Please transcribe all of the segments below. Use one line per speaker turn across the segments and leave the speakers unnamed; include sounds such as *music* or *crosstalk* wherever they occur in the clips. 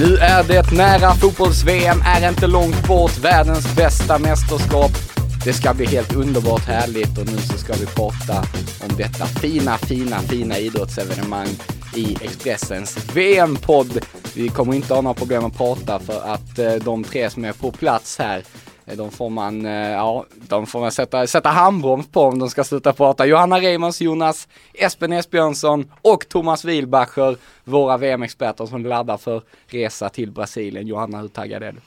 Nu är det nära, fotbolls-VM är inte långt bort, världens bästa mästerskap. Det ska bli helt underbart härligt och nu så ska vi prata om detta fina, fina, fina idrottsevenemang i Expressens VM-podd. Vi kommer inte ha några problem att prata för att eh, de tre som är på plats här Eh, de får man, eh, ja, de får man sätta, sätta handbroms på om de ska sluta prata. Johanna Reimers, Jonas Espen Esbjörnsson och Thomas Wilbacher, våra VM-experter som laddar för resa till Brasilien. Johanna, hur taggad är du?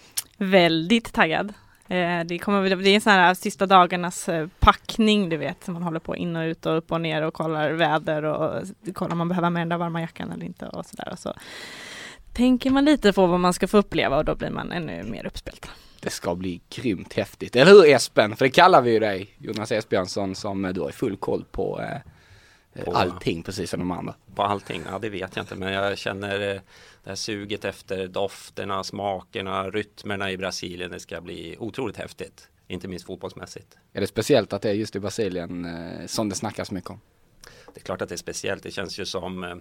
Väldigt taggad. Eh, det kommer det är en sån här sista dagarnas packning, du vet, som man håller på in och ut och upp och ner och kollar väder och kollar om man behöver med den där varma jackan eller inte och sådär. Så tänker man lite på vad man ska få uppleva och då blir man ännu mer uppspelt
det ska bli grymt häftigt. Eller hur Espen? För det kallar vi ju dig, Jonas Esbjörnsson, som eh, du har full koll på, eh, på allting precis som de andra.
På allting? Ja det vet jag inte men jag känner eh, det här suget efter dofterna, smakerna, rytmerna i Brasilien. Det ska bli otroligt häftigt. Inte minst fotbollsmässigt.
Är det speciellt att det är just i Brasilien eh, som det snackas mycket om?
Det är klart att det är speciellt. Det känns ju som eh,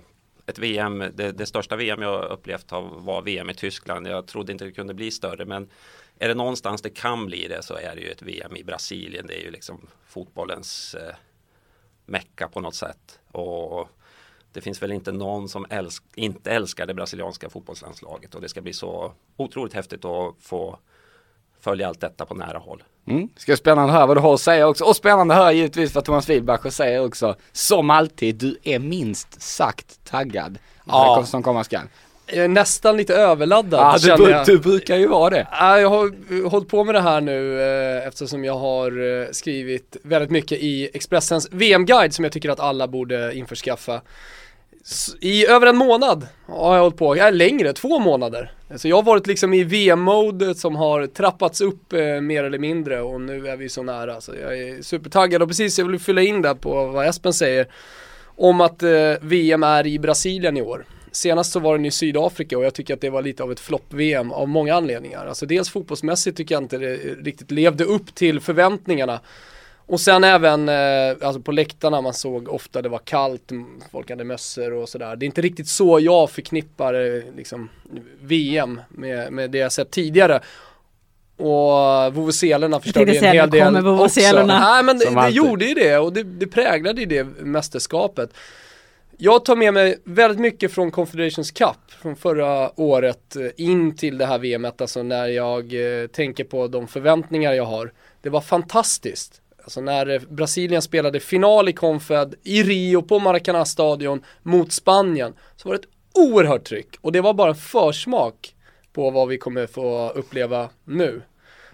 ett VM, det, det, största VM jag upplevt var VM i Tyskland. Jag trodde inte det kunde bli större men är det någonstans det kan bli det så är det ju ett VM i Brasilien. Det är ju liksom fotbollens eh, mecka på något sätt. Och det finns väl inte någon som älsk inte älskar det brasilianska fotbollslandslaget och det ska bli så otroligt häftigt att få följa allt detta på nära håll.
Mm. Ska spännande höra vad du har att säga också. Och spännande att höra givetvis vad Thomas Wilbacher säger också. Som alltid, du är minst sagt taggad. Ja. Som komma skall.
Jag är nästan lite överladdad
ja, du, jag. du brukar ju vara det.
Ja, jag har hållit på med det här nu eh, eftersom jag har eh, skrivit väldigt mycket i Expressens VM-guide som jag tycker att alla borde införskaffa. I över en månad har jag hållit på, ja, längre, två månader. Så jag har varit liksom i VM-mode som har trappats upp eh, mer eller mindre och nu är vi så nära. Så jag är supertaggad och precis, jag vill fylla in där på vad Espen säger om att eh, VM är i Brasilien i år. Senast så var den i Sydafrika och jag tycker att det var lite av ett flopp-VM av många anledningar. Alltså dels fotbollsmässigt tycker jag inte det riktigt levde upp till förväntningarna. Och sen även eh, alltså på läktarna man såg ofta det var kallt, folk hade mössor och sådär. Det är inte riktigt så jag förknippar eh, liksom, VM med, med det jag sett tidigare. Och vuvuzelerna förstörde en hel del också. Nej men det, det gjorde ju det och det, det präglade ju det mästerskapet. Jag tar med mig väldigt mycket från Confederations Cup från förra året eh, in till det här VMet, alltså när jag eh, tänker på de förväntningar jag har. Det var fantastiskt. Alltså när eh, Brasilien spelade final i Confed i Rio på Maracanã-stadion mot Spanien så var det ett oerhört tryck och det var bara en försmak på vad vi kommer få uppleva nu.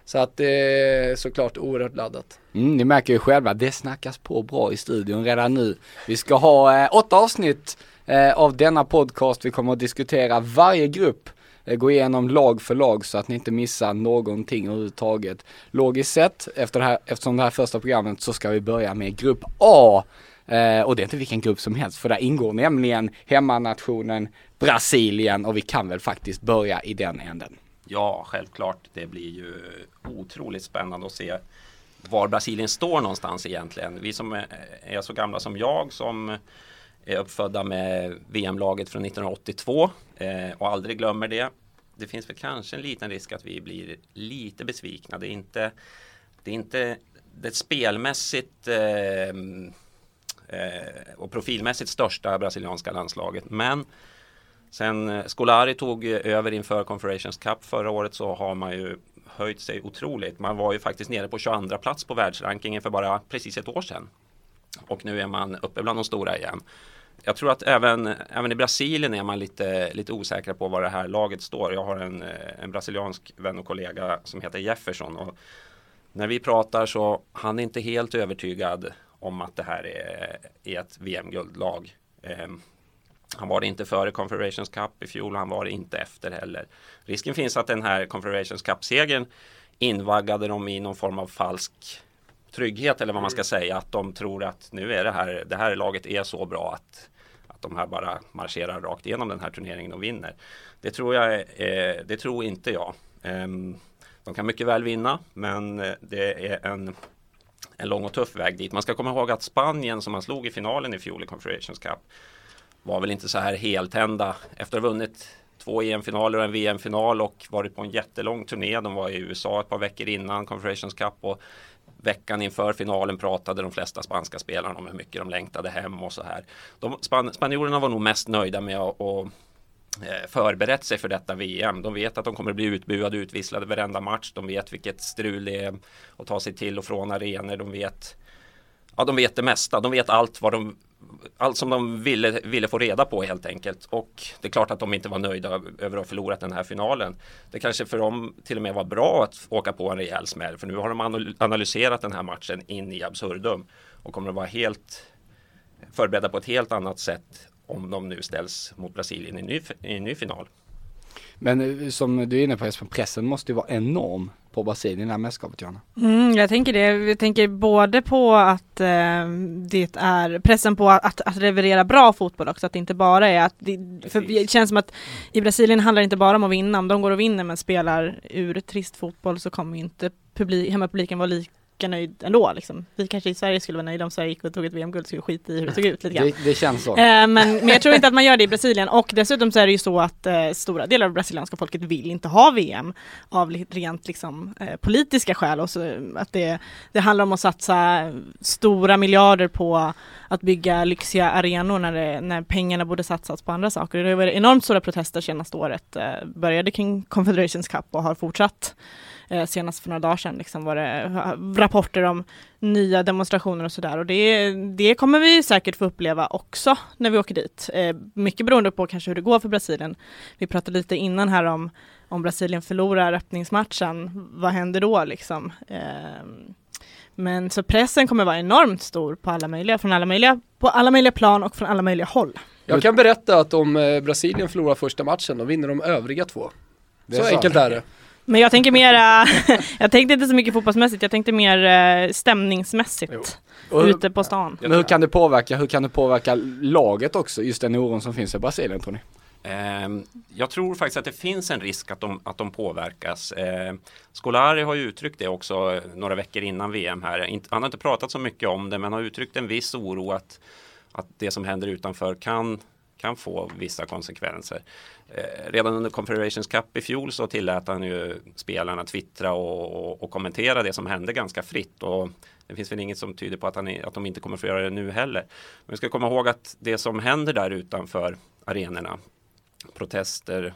Så att det är såklart oerhört laddat.
Mm, ni märker ju själva, det snackas på bra i studion redan nu. Vi ska ha eh, åtta avsnitt eh, av denna podcast. Vi kommer att diskutera varje grupp Eh, gå igenom lag för lag så att ni inte missar någonting överhuvudtaget. Logiskt sett, efter det här, eftersom det här första programmet så ska vi börja med grupp A. Eh, och det är inte vilken grupp som helst för där ingår nämligen hemmanationen Brasilien och vi kan väl faktiskt börja i den änden.
Ja, självklart. Det blir ju otroligt spännande att se var Brasilien står någonstans egentligen. Vi som är så gamla som jag som är uppfödda med VM-laget från 1982 eh, och aldrig glömmer det. Det finns väl kanske en liten risk att vi blir lite besvikna. Det är inte det, är inte det spelmässigt eh, eh och profilmässigt största brasilianska landslaget. Men sen eh, Scolari tog över inför Confederations Cup förra året så har man ju höjt sig otroligt. Man var ju faktiskt nere på 22 plats på världsrankingen för bara precis ett år sedan. Och nu är man uppe bland de stora igen. Jag tror att även, även i Brasilien är man lite, lite osäkra på var det här laget står. Jag har en, eh, en brasiliansk vän och kollega som heter Jefferson. Och när vi pratar så han är inte helt övertygad om att det här är, är ett VM-guldlag. Eh, han var det inte före Confederations Cup i fjol, han var det inte efter heller. Risken finns att den här Confederations Cup-segern invaggade dem i någon form av falsk trygghet eller vad man ska säga. Att de tror att nu är det här, det här laget är så bra att, att de här bara marscherar rakt igenom den här turneringen och vinner. Det tror jag, eh, det tror inte jag. Eh, de kan mycket väl vinna men eh, det är en, en lång och tuff väg dit. Man ska komma ihåg att Spanien som man slog i finalen i fjol i Confederations Cup var väl inte så här heltända efter att ha vunnit två EM-finaler och en VM-final och varit på en jättelång turné. De var i USA ett par veckor innan Confederations Cup och veckan inför finalen pratade de flesta spanska spelarna om hur mycket de längtade hem och så här. De, span, spanjorerna var nog mest nöjda med att och, eh, förberett sig för detta VM. De vet att de kommer att bli utbuade, utvisslade varenda match. De vet vilket strul det är att ta sig till och från arenor. De vet, ja, de vet det mesta. De vet allt vad de allt som de ville, ville få reda på helt enkelt. Och det är klart att de inte var nöjda över att ha förlorat den här finalen. Det kanske för dem till och med var bra att åka på en rejäl smäll. För nu har de analyserat den här matchen in i absurdum. Och kommer att vara helt förberedda på ett helt annat sätt om de nu ställs mot Brasilien i en ny, i en ny final.
Men eh, som du är inne på Jesper, pressen måste ju vara enorm på Brasilien i det här mästerskapet Johanna?
Mm, jag tänker det. Jag tänker både på att eh, det är pressen på att, att leverera bra fotboll också, att det inte bara är att det, för det känns som att i Brasilien handlar det inte bara om att vinna, om de går och vinner men spelar ur trist fotboll så kommer inte publik, hemmapubliken vara lika lika nöjd ändå. Liksom. Vi kanske i Sverige skulle vara nöjda om Sverige gick och tog ett VM-guld, skulle skita i hur det såg ut lite grann.
Det, det känns så. Eh,
men, men jag tror inte att man gör det i Brasilien och dessutom så är det ju så att eh, stora delar av brasilianska folket vill inte ha VM av rent liksom, eh, politiska skäl och så, att det, det handlar om att satsa stora miljarder på att bygga lyxiga arenor när, det, när pengarna borde satsas på andra saker. Det var enormt stora protester senaste året, eh, började kring Confederations Cup och har fortsatt Eh, senast för några dagar sedan liksom var det rapporter om nya demonstrationer och sådär och det, det kommer vi säkert få uppleva också när vi åker dit. Eh, mycket beroende på kanske hur det går för Brasilien. Vi pratade lite innan här om om Brasilien förlorar öppningsmatchen, vad händer då liksom? Eh, men så pressen kommer vara enormt stor på alla möjliga, från alla möjliga, på alla möjliga plan och från alla möjliga håll.
Jag kan berätta att om eh, Brasilien förlorar första matchen, då vinner de övriga två. Så, så enkelt är det.
Men jag tänker mera, *laughs* jag tänkte inte så mycket fotbollsmässigt, jag tänkte mer eh, stämningsmässigt. Och, ute på stan.
Men hur kan det påverka, hur kan det påverka laget också, just den oron som finns i Brasilien tror ni?
Ehm, jag tror faktiskt att det finns en risk att de, att de påverkas. Eh, Scolari har ju uttryckt det också några veckor innan VM här. Han har inte pratat så mycket om det men har uttryckt en viss oro att, att det som händer utanför kan kan få vissa konsekvenser. Eh, redan under Confederations Cup i fjol så tillät han ju spelarna twittra och, och, och, kommentera det som hände ganska fritt. Och det finns väl inget som tyder på att, han, att de inte kommer få göra det nu heller. Men vi ska komma ihåg att det som händer där utanför arenorna, protester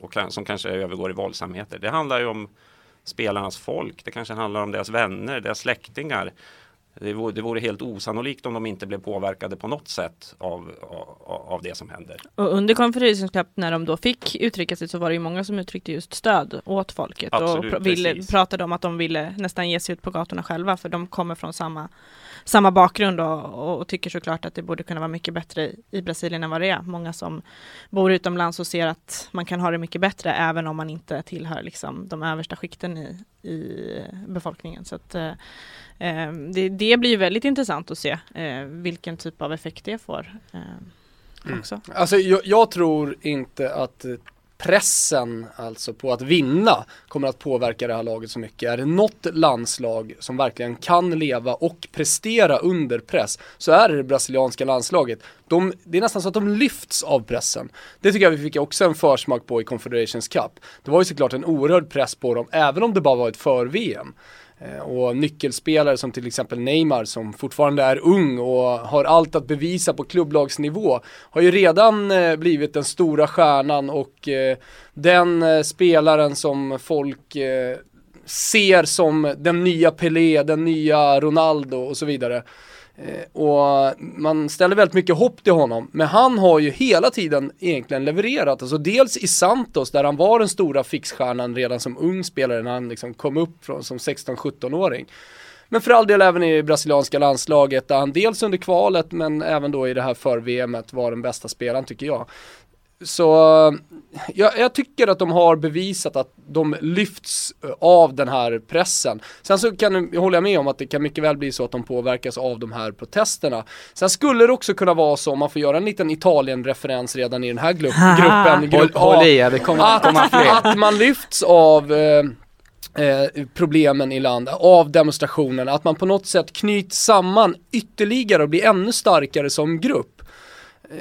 och som kanske övergår i våldsamheter, det handlar ju om spelarnas folk. Det kanske handlar om deras vänner, deras släktingar. Det vore, det vore, helt osannolikt om de inte blev påverkade på något sätt av, av, av det som händer.
Och under konferensen när de då fick uttrycka sig så var det ju många som uttryckte just stöd åt folket Absolut, och pr ville, pratade om att de ville nästan ge sig ut på gatorna själva för de kommer från samma, samma bakgrund och, och tycker såklart att det borde kunna vara mycket bättre i, i Brasilien än vad det är. Många som bor utomlands och ser att man kan ha det mycket bättre även om man inte tillhör liksom, de översta skikten i, i befolkningen. Så att, eh, eh, det, det blir väldigt intressant att se eh, vilken typ av effekt det får. Eh, också.
Mm. Alltså jag, jag, tror inte att pressen alltså på att vinna kommer att påverka det här laget så mycket. Är det något landslag som verkligen kan leva och prestera under press så är det det brasilianska landslaget. De, det är nästan så att de lyfts av pressen. Det tycker jag vi fick också en försmak på i Confederations Cup. Det var ju såklart en oerhörd press på dem, även om det bara var ett för-VM. Eh, och nyckelspelare som till exempel Neymar som fortfarande är ung och har allt att bevisa på klubblagsnivå har ju redan eh, blivit den stora stjärnan och eh, den spelaren som folk ser som den nya Pelé, den nya Ronaldo och så vidare. Eh, och man ställer väldigt mycket hopp till honom, men han har ju hela tiden egentligen levererat. Alltså dels i Santos där han var den stora fixstjärnan redan som ung spelare när han liksom kom upp från, som 16-17-åring. Men för all del även i brasilianska landslaget där han dels under kvalet men även då i det här för-VMet var den bästa spelaren tycker jag så jag, jag, tycker att de har bevisat att de lyfts av den här pressen. Sen så kan, jag håller jag med om att det kan mycket väl bli så att de påverkas av de här protesterna. Sen skulle det också kunna vara så, om man får göra en liten Italien-referens redan i den här grupp, *laughs* gruppen, grupp
håll, håll i, det kommer
att, komma fler. *laughs* Att man lyfts av eh, Eh, problemen i landet, av demonstrationerna, att man på något sätt knyts samman ytterligare och blir ännu starkare som grupp.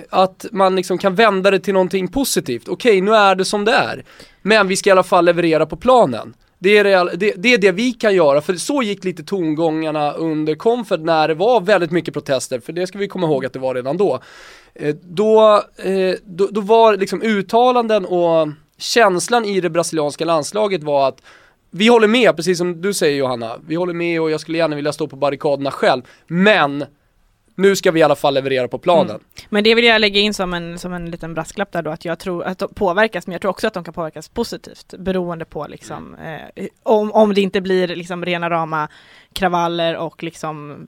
Att man liksom kan vända det till någonting positivt. Okej, nu är det som det är. Men vi ska i alla fall leverera på planen. Det är, det, det, är det vi kan göra, för så gick lite tongångarna under Comfort när det var väldigt mycket protester, för det ska vi komma ihåg att det var redan då. Eh, då, eh, då, då var liksom uttalanden och känslan i det brasilianska landslaget var att vi håller med, precis som du säger Johanna, vi håller med och jag skulle gärna vilja stå på barrikaderna själv, men nu ska vi i alla fall leverera på planen. Mm.
Men det vill jag lägga in som en, som en liten brasklapp där då, att jag tror att de påverkas, men jag tror också att de kan påverkas positivt, beroende på liksom, eh, om, om det inte blir liksom rena rama kravaller och liksom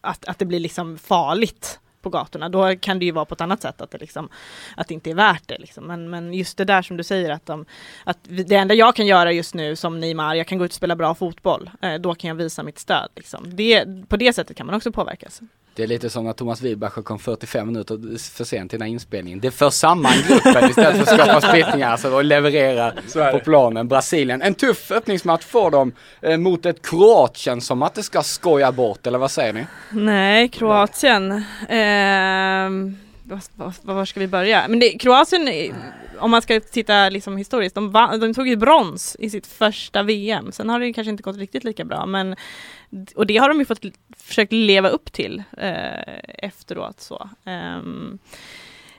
att, att det blir liksom farligt på gatorna, då kan det ju vara på ett annat sätt att det, liksom, att det inte är värt det. Liksom. Men, men just det där som du säger att, de, att det enda jag kan göra just nu som Neymar, jag kan gå ut och spela bra fotboll, eh, då kan jag visa mitt stöd. Liksom. Det, på det sättet kan man också påverkas.
Det är lite som när Thomas Wilbacher kom 45 minuter för sent till den här inspelningen. Det för samman gruppen istället för att skapa splittringar alltså, och leverera på planen. Brasilien, en tuff öppningsmatch får de eh, mot ett Kroatien som att det ska skoja bort, eller vad säger ni?
Nej, Kroatien. Eh, var, var, ska vi börja? Men det, Kroatien, om man ska titta liksom historiskt, de, vann, de tog ju brons i sitt första VM. Sen har det kanske inte gått riktigt lika bra, men och det har de ju fått försökt leva upp till eh, efteråt. Så. Um,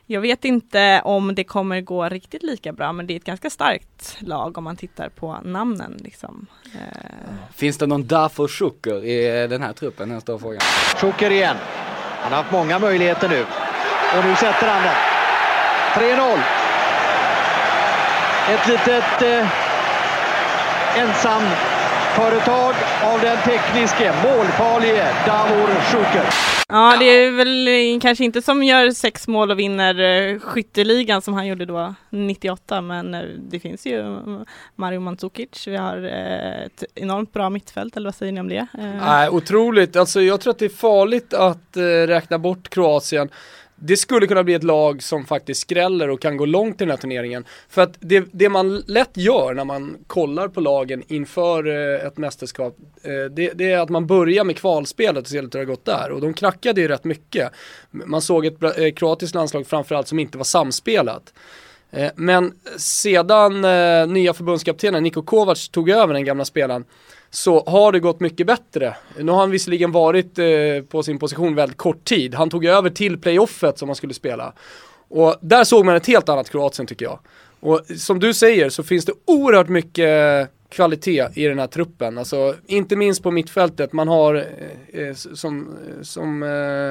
jag vet inte om det kommer gå riktigt lika bra, men det är ett ganska starkt lag om man tittar på namnen. Liksom.
Eh. Finns det någon Dafo Schuker i den här truppen? Frågan.
Schuker igen. Han har haft många möjligheter nu. Och nu sätter han den. 3-0. Ett litet eh, ensam företag av den tekniske, målfarlige Davor Schuker.
Ja, det är väl kanske inte som gör sex mål och vinner eh, skytteligan som han gjorde då 98, men eh, det finns ju Mario Mandzukic, vi har eh, ett enormt bra mittfält, eller vad säger ni om det?
Nej, otroligt, alltså jag tror att det är farligt att räkna bort Kroatien det skulle kunna bli ett lag som faktiskt skräller och kan gå långt i den här turneringen. För att det, det man lätt gör när man kollar på lagen inför eh, ett mästerskap, eh, det, det, är att man börjar med kvalspelet och ser lite hur det har gått där. Och de knackade ju rätt mycket. Man såg ett eh, kroatiskt landslag framförallt som inte var samspelat. Men sedan nya förbundskaptenen Niko Kovac tog över den gamla spelaren så har det gått mycket bättre. Nu har han visserligen varit eh, på sin position väldigt kort tid. Han tog över till playoffet som han skulle spela. Och där såg man ett helt annat Kroatien tycker jag. Och som du säger så finns det oerhört mycket kvalitet i den här truppen. Alltså, inte minst på mittfältet. Man har, eh, eh som, som eh,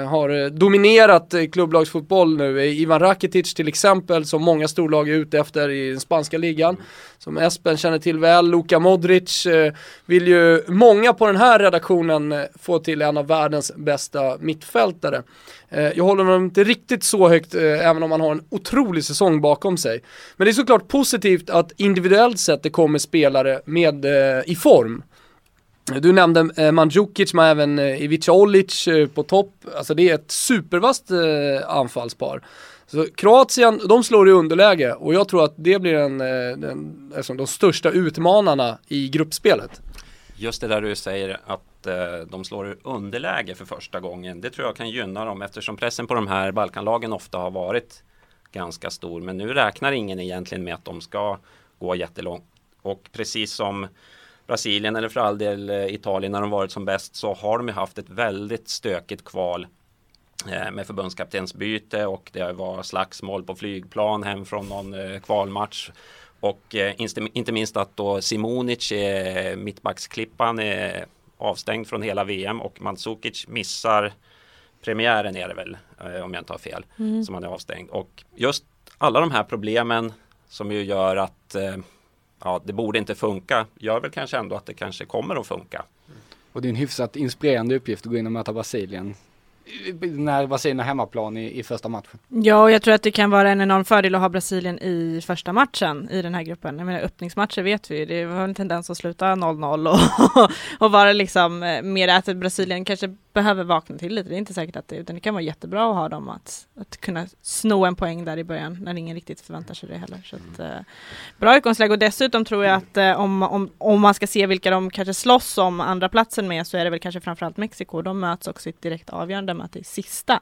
har dominerat eh, klubblagsfotboll nu. Eh, Ivan Rakitic till exempel, som många storlag är ute efter i den spanska ligan. Som Espen känner till väl. Luka Modric eh, vill ju många på den här redaktionen eh, få till en av världens bästa mittfältare. Eh, jag håller honom inte riktigt så högt, eh, även om han har en otrolig säsong bakom sig. Men det är såklart positivt att individuellt sett det kommer spelare med, eh, i form. Du nämnde Mandzukic, men även Ivica Olic på topp. Alltså det är ett supervast anfallspar. Så Kroatien, de slår i underläge och jag tror att det blir en, en, alltså de största utmanarna i gruppspelet.
Just det där du säger att Eh, de slår underläge för första gången. Det tror jag kan gynna dem eftersom pressen på de här Balkanlagen ofta har varit ganska stor. Men nu räknar ingen egentligen med att de ska gå jättelångt. Och precis som Brasilien eller för all del eh, Italien när de varit som bäst så har de ju haft ett väldigt stökigt kval eh, med förbundskaptensbyte och det var slagsmål på flygplan hem från någon kvalmatch. Och inte minst att då Simonic, mittbacksklippan, är avstängd från hela VM och Mandzukic missar premiären är det väl, eh, om jag inte har fel, mm. som han är avstängd. Och just alla de här problemen som ju gör att eh, ja, det borde inte funka, gör väl kanske ändå att det kanske kommer att funka.
Och det är en hyfsat inspirerande uppgift att gå in och möta Brasilien när Brasilien har hemmaplan i, i första matchen.
Ja, och jag tror att det kan vara en enorm fördel att ha Brasilien i första matchen i den här gruppen. Jag menar öppningsmatcher vet vi det var en tendens att sluta 0-0 och, *laughs* och vara liksom eh, mer att Brasilien kanske behöver vakna till lite. Det är inte säkert att det, utan det kan vara jättebra att ha dem att, att kunna sno en poäng där i början när ingen riktigt förväntar sig det heller. Så att, eh, bra utgångsläge och dessutom tror jag att eh, om, om, om man ska se vilka de kanske slåss om andra platsen med så är det väl kanske framförallt Mexiko. De möts också i ett direkt avgörande möte i sista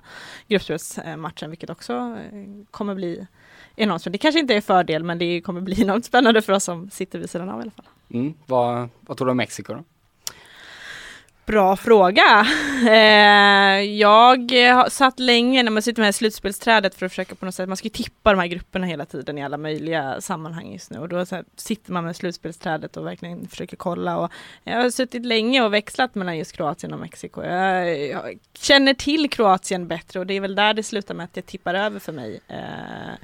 gruppspelsmatchen, vilket också eh, kommer bli enormt spännande. Det kanske inte är fördel, men det kommer bli *laughs* enormt spännande för oss som sitter vid sidan av i alla fall.
Mm. Vad, vad tror du om Mexiko då?
Bra fråga. *laughs* Eh, jag satt länge när man sitter med slutspelsträdet för att försöka på något sätt, man ska ju tippa de här grupperna hela tiden i alla möjliga sammanhang just nu och då sitter man med slutspelsträdet och verkligen försöker kolla och jag har suttit länge och växlat mellan just Kroatien och Mexiko. Jag, jag känner till Kroatien bättre och det är väl där det slutar med att det tippar över för mig. Eh,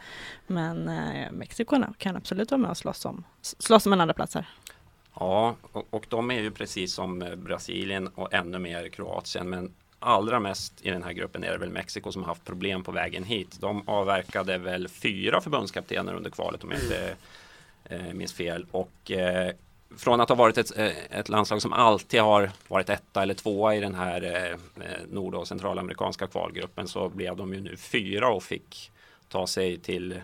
men eh, Mexiko kan absolut vara med och slåss om, slåss om en andra plats här.
Ja, och, och de är ju precis som eh, Brasilien och ännu mer Kroatien. Men allra mest i den här gruppen är det väl Mexiko som har haft problem på vägen hit. De avverkade väl fyra förbundskaptener under kvalet om jag inte eh, minns fel. Och eh, från att ha varit ett, eh, ett, landslag som alltid har varit etta eller tvåa i den här eh, eh, nord och centralamerikanska kvalgruppen så blev de ju nu fyra och fick ta sig till,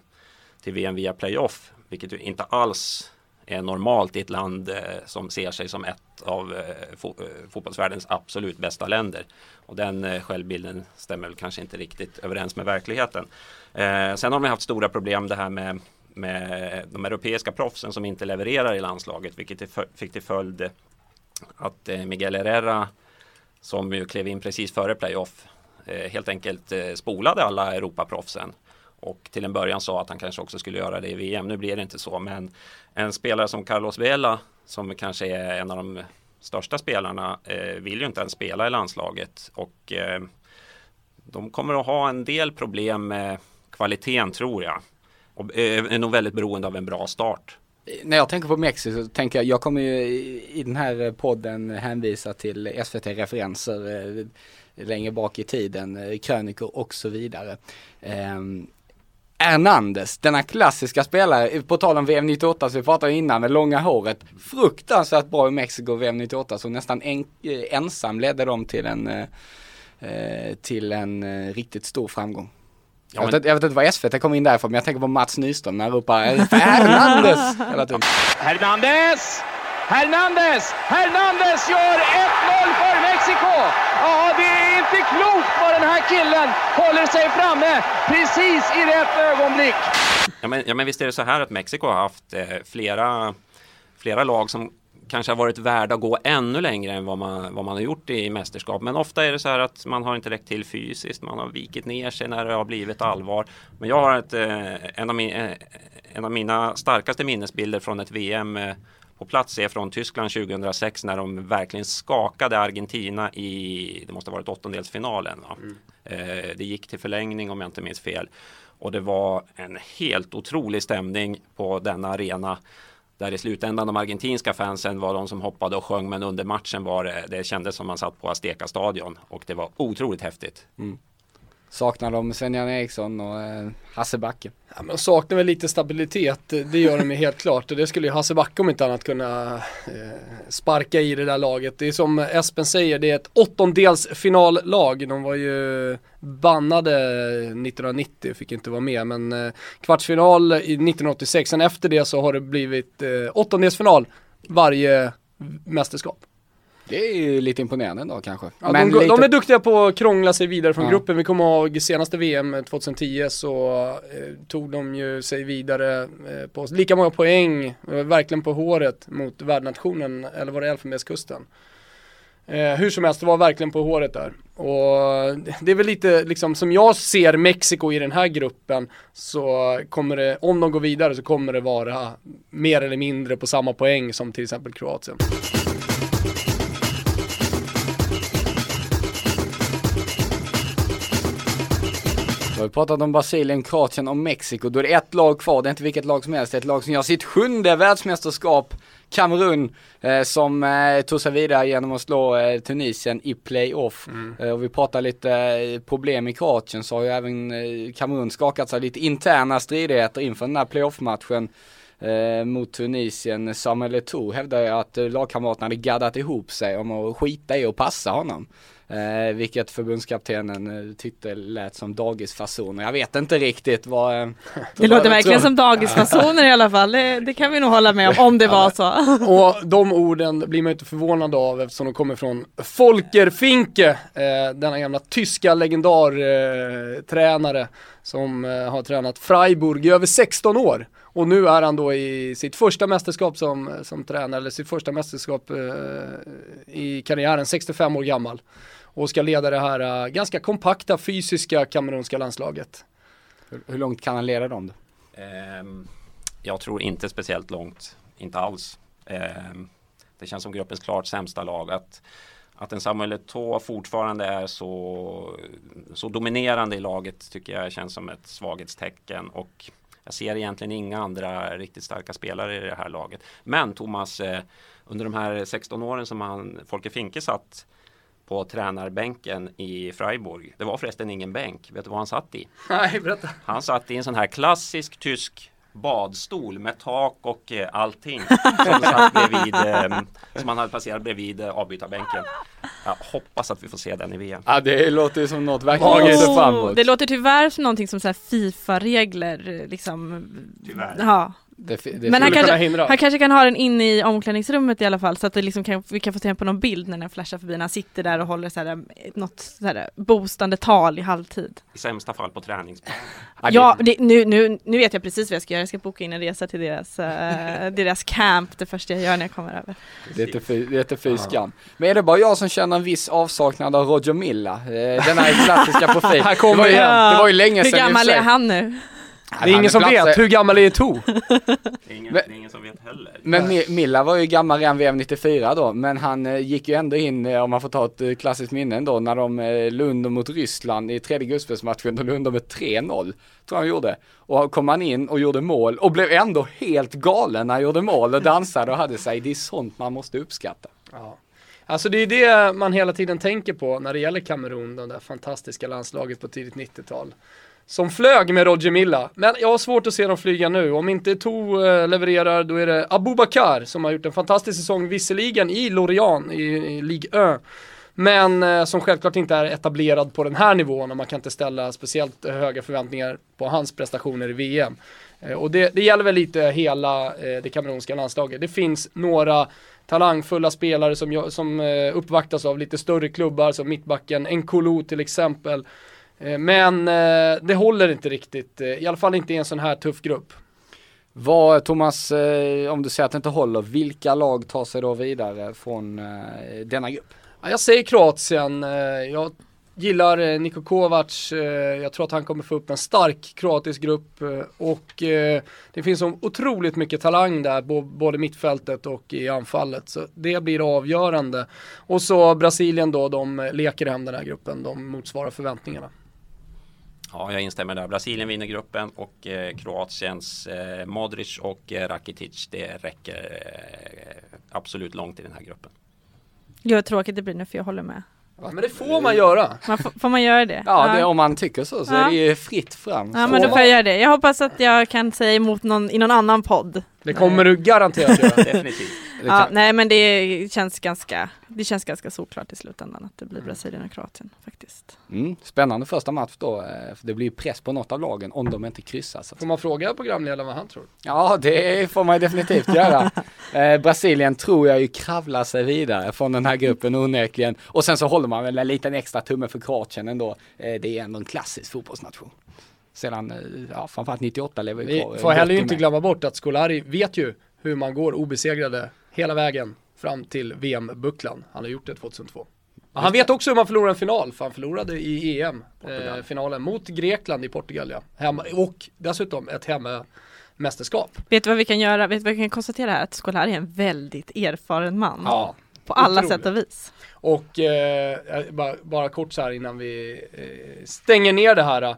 till VM via playoff. Vilket ju inte alls är normalt i ett land eh, som ser sig som ett av eh, fo eh, fotbollsvärldens absolut bästa länder. Och den eh, självbilden stämmer väl kanske inte riktigt överens med verkligheten. Eh, sen har de haft stora problem det här med, med de europeiska proffsen som inte levererar i landslaget vilket fick till följd att Miguel Herrera som ju klev in precis före playoff helt enkelt spolade alla Europaproffsen och till en början sa att han kanske också skulle göra det i VM. Nu blir det inte så, men en spelare som Carlos Vela som kanske är en av de största spelarna eh, vill ju inte ens spela i landslaget och eh, de kommer att ha en del problem med kvaliteten tror jag och eh, är nog väldigt beroende av en bra start.
När jag tänker på Mexiko så tänker jag, jag kommer ju i den här podden hänvisa till SVT-referenser eh, längre bak i tiden, eh, krönikor och så vidare. Ehm, Hernandez, denna klassiska spelare, på tal om VM 98 som vi pratade innan med långa håret, fruktansvärt bra i Mexiko VM 98 så nästan en, eh, ensam ledde dem till en, eh, eh till en eh, riktigt stor framgång. Ja, jag, vet, jag, vet, inte vad SVT kom in därifrån men jag tänker på Mats Nyström när han ropar Hernandez *laughs* hela tiden.
Hernandez! Hernandez! Hernandez gör 1-0 för Mexiko! Ja, det är inte klokt vad den här killen håller sig framme precis i rätt ögonblick.
Ja men, ja, men visst är det så här att Mexiko har haft eh, flera, flera lag som kanske har varit värda att gå ännu längre än vad man, vad man har gjort i mästerskap. Men ofta är det så här att man har inte räckt till fysiskt. Man har vikit ner sig när det har blivit allvar. Men jag har ett, eh, en, av min, eh, en av mina starkaste minnesbilder från ett VM eh, på plats är från Tyskland 2006 när de verkligen skakade Argentina i, det måste ha varit åttondelsfinalen. Mm. Eh, det gick till förlängning om jag inte minns fel. Och det var en helt otrolig stämning på denna arena. Där i slutändan de argentinska fansen var de som hoppade och sjöng men under matchen var det, det kändes som man satt på Azteca stadion och det var otroligt häftigt. Mm.
Saknar de Sven-Jan Eriksson och eh, Hasse Backe?
Ja, men de saknar väl lite stabilitet, det gör de helt klart. Och det skulle ju Hasse Backe om inte annat kunna eh, sparka i det där laget. Det är som Espen säger, det är ett åttondelsfinallag. De var ju bannade 1990, fick inte vara med. Men eh, kvartsfinal i 1986, sen efter det så har det blivit eh, åttondelsfinal varje mästerskap.
Det är ju lite imponerande ändå kanske.
Ja, de, lite... de, är duktiga på att krångla sig vidare från ja. gruppen. Vi kommer ihåg senaste VM 2010 så eh, tog de ju sig vidare eh, på lika många poäng, eh, verkligen på håret mot värdnationen, eller var det Elfenbenskusten? Eh, hur som helst, det var verkligen på håret där. Och det är väl lite liksom som jag ser Mexiko i den här gruppen så kommer det, om de går vidare så kommer det vara mer eller mindre på samma poäng som till exempel Kroatien.
Har pratat om Brasilien, Kroatien och Mexiko. Då är det ett lag kvar, det är inte vilket lag som helst. Det är ett lag som gör sitt sjunde världsmästerskap Kamerun eh, som eh, tog sig vidare genom att slå eh, Tunisien i playoff.
Mm.
Eh, och vi pratar lite eh, problem i Kroatien så har ju även eh, Kamerun skakat sig lite interna stridigheter inför den här playoff-matchen eh, mot Tunisien. Samuel Eto'o hävdar ju att eh, lagkamraterna hade gaddat ihop sig om att skita i och passa honom. Eh, vilket förbundskaptenen eh, tyckte lät som dagisfasoner. Jag vet inte riktigt vad... Eh,
Det låter verkligen som dagisfasoner i alla fall. Det, det kan vi nog hålla med om, om det var så. *laughs*
Och de orden blir man ju inte förvånad av eftersom de kommer från Volker Finke, eh, denna gamla tyska legendartränare eh, som eh, har tränat Freiburg i över 16 år. Och nu är han då i sitt första mästerskap som, som tränare, eller sitt första mästerskap eh, i karriären, 65 år gammal. Och ska leda det här eh, ganska kompakta fysiska kamerunska landslaget.
Hur, hur långt kan han leda dem då?
Ehm, jag tror inte speciellt långt, inte alls. Ehm, det känns som gruppens klart sämsta lag. Att, att en Samuel Eto'o fortfarande är så, så dominerande i laget tycker jag känns som ett svaghetstecken. Och jag ser egentligen inga andra riktigt starka spelare i det här laget. Men Thomas, eh, under de här 16 åren som han, Folke Finke satt på tränarbänken i Freiburg. Det var förresten ingen bänk. Vet du vad han satt i?
Nej, berätta.
Han satt i en sån här klassisk tysk badstol med tak och eh, allting som satt bredvid eh, som han hade placerat bredvid eh, avbytarbänken. Jag hoppas att vi får se den i VM.
Ja det låter ju som något verkligen emot.
det låter tyvärr som någonting som Fifa-regler liksom.
Tyvärr.
Ja.
Det, det
Men han kanske, han kanske kan ha den inne i omklädningsrummet i alla fall så att det liksom kan, vi kan få se på någon bild när den flashar förbi när han sitter där och håller så här, något så här boostande tal i halvtid.
I sämsta fall på träningsplan. *laughs*
Ja, det-
nu, nu, nu vet jag precis vad jag ska göra. Jag ska boka in en resa till deras, eh, *laughs* deras camp det första jag gör när jag kommer över.
Det är fy, skam. Men är det bara jag som känner en viss avsaknad av Roger Milla? Eh, Denna klassiska *laughs* profil.
Här kommer
det var ju, det var ju länge
Hur
sedan för
gammal är han nu?
Det är ingen som vet, hur gammal *laughs* är To?
Det är ingen,
Men-
det är ingen som vet heller.
Men Mi- Milla var ju gammal redan VM 94 då, men han eh, gick ju ändå in, eh, om man får ta ett eh, klassiskt minne då, när de Lund mot Ryssland i tredje gruppspelsmatchen, då Lund med 3-0, tror han gjorde. Och kom han in och gjorde mål och blev ändå helt galen när han gjorde mål och dansade och hade sig. Det är sånt man måste uppskatta.
Ja. Alltså det är det man hela tiden tänker på när det gäller Kamerun, det där fantastiska landslaget på tidigt 90-tal. Som flög med Roger Milla, men jag har svårt att se dem flyga nu. Om inte To eh, levererar, då är det Abubakar som har gjort en fantastisk säsong, visserligen i Lorient i, i Ligue 1. Men eh, som självklart inte är etablerad på den här nivån och man kan inte ställa speciellt höga förväntningar på hans prestationer i VM. Eh, och det, det gäller väl lite hela eh, det kamerunska landslaget. Det finns några talangfulla spelare som, som eh, uppvaktas av lite större klubbar som mittbacken Nkolo till exempel. Eh, men eh, det håller inte riktigt, eh, i alla fall inte i en sån här tuff grupp.
Vad, Thomas, om du säger att det inte håller, vilka lag tar sig då vidare från denna grupp?
Ja, jag säger Kroatien, jag gillar Niko Kovac, jag tror att han kommer få upp en stark kroatisk grupp och det finns så otroligt mycket talang där, både mittfältet och i anfallet. Så det blir avgörande. Och så Brasilien då, de leker hem den här gruppen, de motsvarar förväntningarna.
Ja, jag instämmer där. Brasilien vinner gruppen och eh, Kroatiens eh, Modric och eh, Rakitic. Det räcker eh, absolut långt i den här gruppen.
Gud vad tråkigt det blir nu för jag håller med.
Ja, men det får man göra.
Man får, man göra det?
Ja, det, om man tycker så så
Ja.
är det ju fritt fram.
Ja men då får jag göra det. Jag hoppas att jag kan säga emot någon i någon annan podd.
Det kommer du garanterat göra. *laughs*
Definitivt.
det
Ja, nej men det känns ganska, det känns ganska såklart i slutändan att det blir Brasilien och Kroatien faktiskt.
Mm, spännande första match då, eh, för det blir ju press på något av lagen om de inte kryssar. Så att
Får man fråga programledaren vad han tror?
Ja, det får man definitivt göra. *laughs* Eh, Brasilien tror jag ju kravlar sig vidare från den här gruppen onekligen. Och sen så håller man väl en liten extra tumme för Kroatien ändå. Eh, det är ändå en klassisk fotbollsnation. Sedan, eh, ja framförallt 98 lever ju
Vi
kvar.
får heller ju
Gott
inte
med.
glömma bort att Scolari vet ju hur man går obesegrade hela vägen fram till VM-bucklan. Han har gjort det 2002. Och han vet också hur man förlorar en final, för han förlorade i EM-finalen mot Grekland i Portugal ja. Hemma, och dessutom ett hemmamästerskap.
Vet du vad vi kan göra? Vet du vad vi kan konstatera här? Att Scolari är en väldigt erfaren man.
Ja.
På alla
otroligt.
sätt och vis.
Och eh, bara, bara kort så här innan vi eh, stänger ner det här.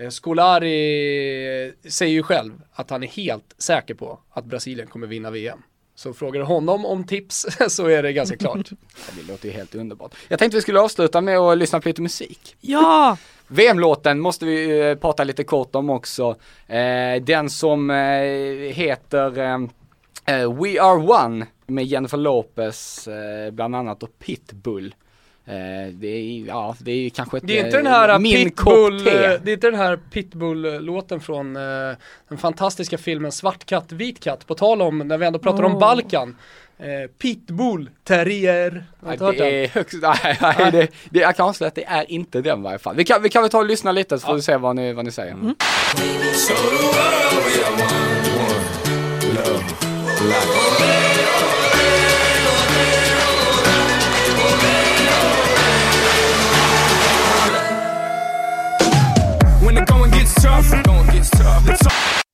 Eh, Scolari säger ju själv att han är helt säker på att Brasilien kommer vinna VM. Så frågar du honom om tips *laughs* så är det ganska klart. *laughs*
Det låter ju helt underbart. Jag tänkte vi skulle avsluta med att lyssna på lite musik.
Ja! *laughs*
VM-låten måste vi eh, prata lite kort om också. Eh, den som eh, heter eh, eh, We Are One med Jennifer Lopez eh, bland annat och Pitbull. Eh, det är, ja, det är ju kanske ett,
Det är inte
eh,
den här
min
Pitbull, eh, det är inte den här Pitbull-låten från eh, den fantastiska filmen Svart katt, vit katt. På tal om, när vi ändå pratar om
Oh.
Balkan. Eh, Pitbull, terrier.
Nej, det är högst, *laughs* nej, nej det, det, jag kan avslöja att det är inte den i varje fall. Vi kan, vi kan väl ta och lyssna lite så får vi se vad ni, vad ni säger.
When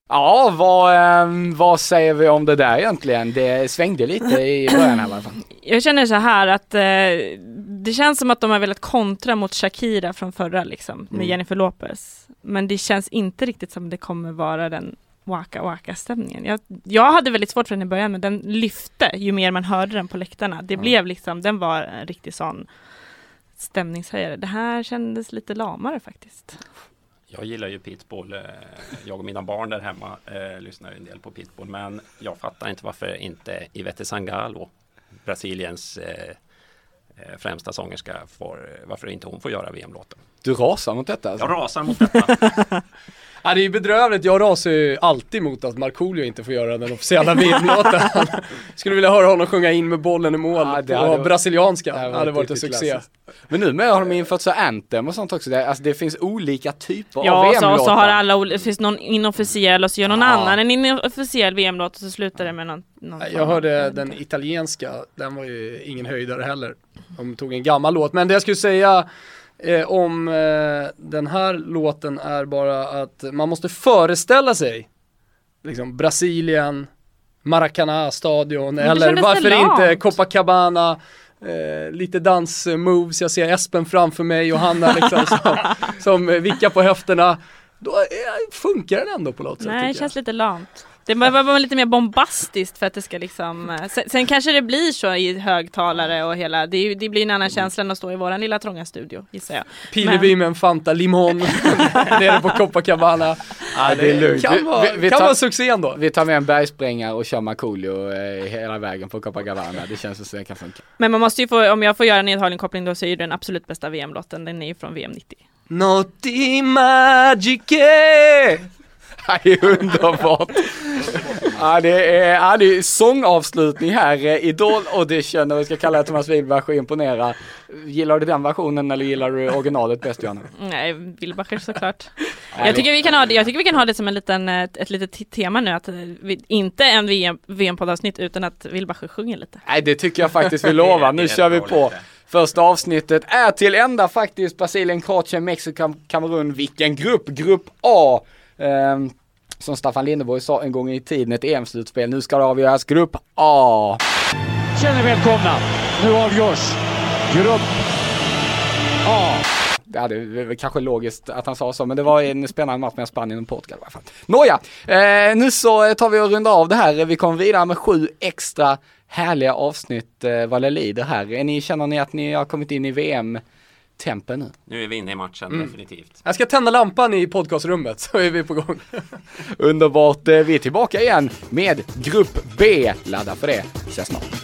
Ja, vad, ehm, vad säger vi om det där egentligen? Det svängde lite i början här i alla fall.
Jag känner så här att eh, det känns som att de har velat kontra mot Shakira från förra liksom, med
Mm.
Jennifer Lopez. Men det känns inte riktigt som det kommer vara den Waka Waka stämningen. Jag, jag hade väldigt svårt för den i början men den lyfte ju mer man hörde den på läktarna. Det
Ja.
blev liksom, den var en riktig sån stämningshöjare. Det här kändes lite lamare faktiskt.
Jag gillar ju Pitbull. eh, Jag och mina barn där hemma eh, lyssnar en del på Pitbull. Men jag fattar inte varför inte Ivete Sangalo, Brasiliens eh, eh, främsta sångerska, får, varför inte hon får göra VM-låten.
Du rasar mot detta alltså?
Jag rasar mot detta. *laughs*
Ja, det är ju bedrövligt. Jag rasar ju alltid mot att Markoolio inte får göra den officiella VM-låten. *laughs* Skulle vilja höra honom sjunga in med bollen i mål
Ja, det
på
varit-
brasilianska.
det
Det
hade
hade
varit
en succé.
klassiskt. Men nu med har de infört så anthem och sånt också. Det, alltså det finns olika typer av
Ja, så,
VM-låtar.
och så har alla, det finns någon inofficiell och så gör någon
Ja.
annan en inofficiell VM-låt och så slutar det med någon, någon
Jag
av-
hörde den italienska, den var ju ingen höjdare heller. De tog en gammal låt, men det jag skulle säga eh, om eh, den här låten är bara att man måste föreställa sig liksom Brasilien, Maracanã-stadion
det
eller varför
för
inte. Copacabana Eh, lite dansmoves, jag ser Espen framför mig och Hanna liksom som, *laughs* som vickar på höfterna. Då eh, funkar den ändå på något sätt
Nej, det
tycker jag.
känns lite lamt. Det behöver vara lite mer bombastiskt för att det ska liksom eh, sen, sen kanske det blir så i högtalare och hela Det, det blir en annan känsla än att stå i våran lilla trånga studio gissar jag.
Pileby med en Fanta Limon *laughs* nere på Copacabana.
Ja, det är lugnt.
Kan,
Vi-
vara,
vi- vi
kan
tar-
vara succé ändå.
Vi tar med en bergsprängare och kör Markoolio eh, hela vägen på Copacabana. Det känns som det kan funka.
Men man måste ju få, om jag får göra en nedhållning då så är ju den absolut bästa VM-låten, den är ju från VM 90.
Notti magiche!
Ja, Det är underbart. Ja, det är, ja, det är sångavslutning här. Eh, Idol audition och vi ska kalla det Thomas Wilbach och imponera. Gillar du den versionen eller gillar du originalet bäst Johanna?
Nej, Wilbacher såklart. Jag tycker, vi kan ha det, jag tycker vi kan ha det som en liten, eh, ett, ett litet te- tema nu, att eh, vi, inte en VM, VM-poddavsnitt utan att Wilbacher sjunger lite.
Nej, det tycker jag faktiskt vi lovar. Nu kör vi på. Första avsnittet är till ända faktiskt. Brasilien, Kroatien, Mexiko, Kam- Kamerun. Vilken grupp? Grupp A. Ehm, som Staffan Lindeborg sa en gång i tiden, ett EM-slutspel. Nu ska det avgöras. Grupp A.
Känner välkomna. Nu avgörs Grupp A.
Det väl kanske logiskt att han sa så, men det var en spännande match med Spanien och Portugal i alla fall. Nåja, eh, nu så tar vi och rundar av det här. Vi kommer vidare med sju extra härliga avsnitt eh, vad det lider här. Är ni, känner ni att ni har kommit in i VM-tempen nu?
Nu är vi inne i matchen
Mm.
definitivt.
Jag ska tända lampan i podcastrummet så är vi på gång. *laughs*
Underbart, eh, vi är tillbaka igen med Grupp B. Ladda för det, vi ses snart.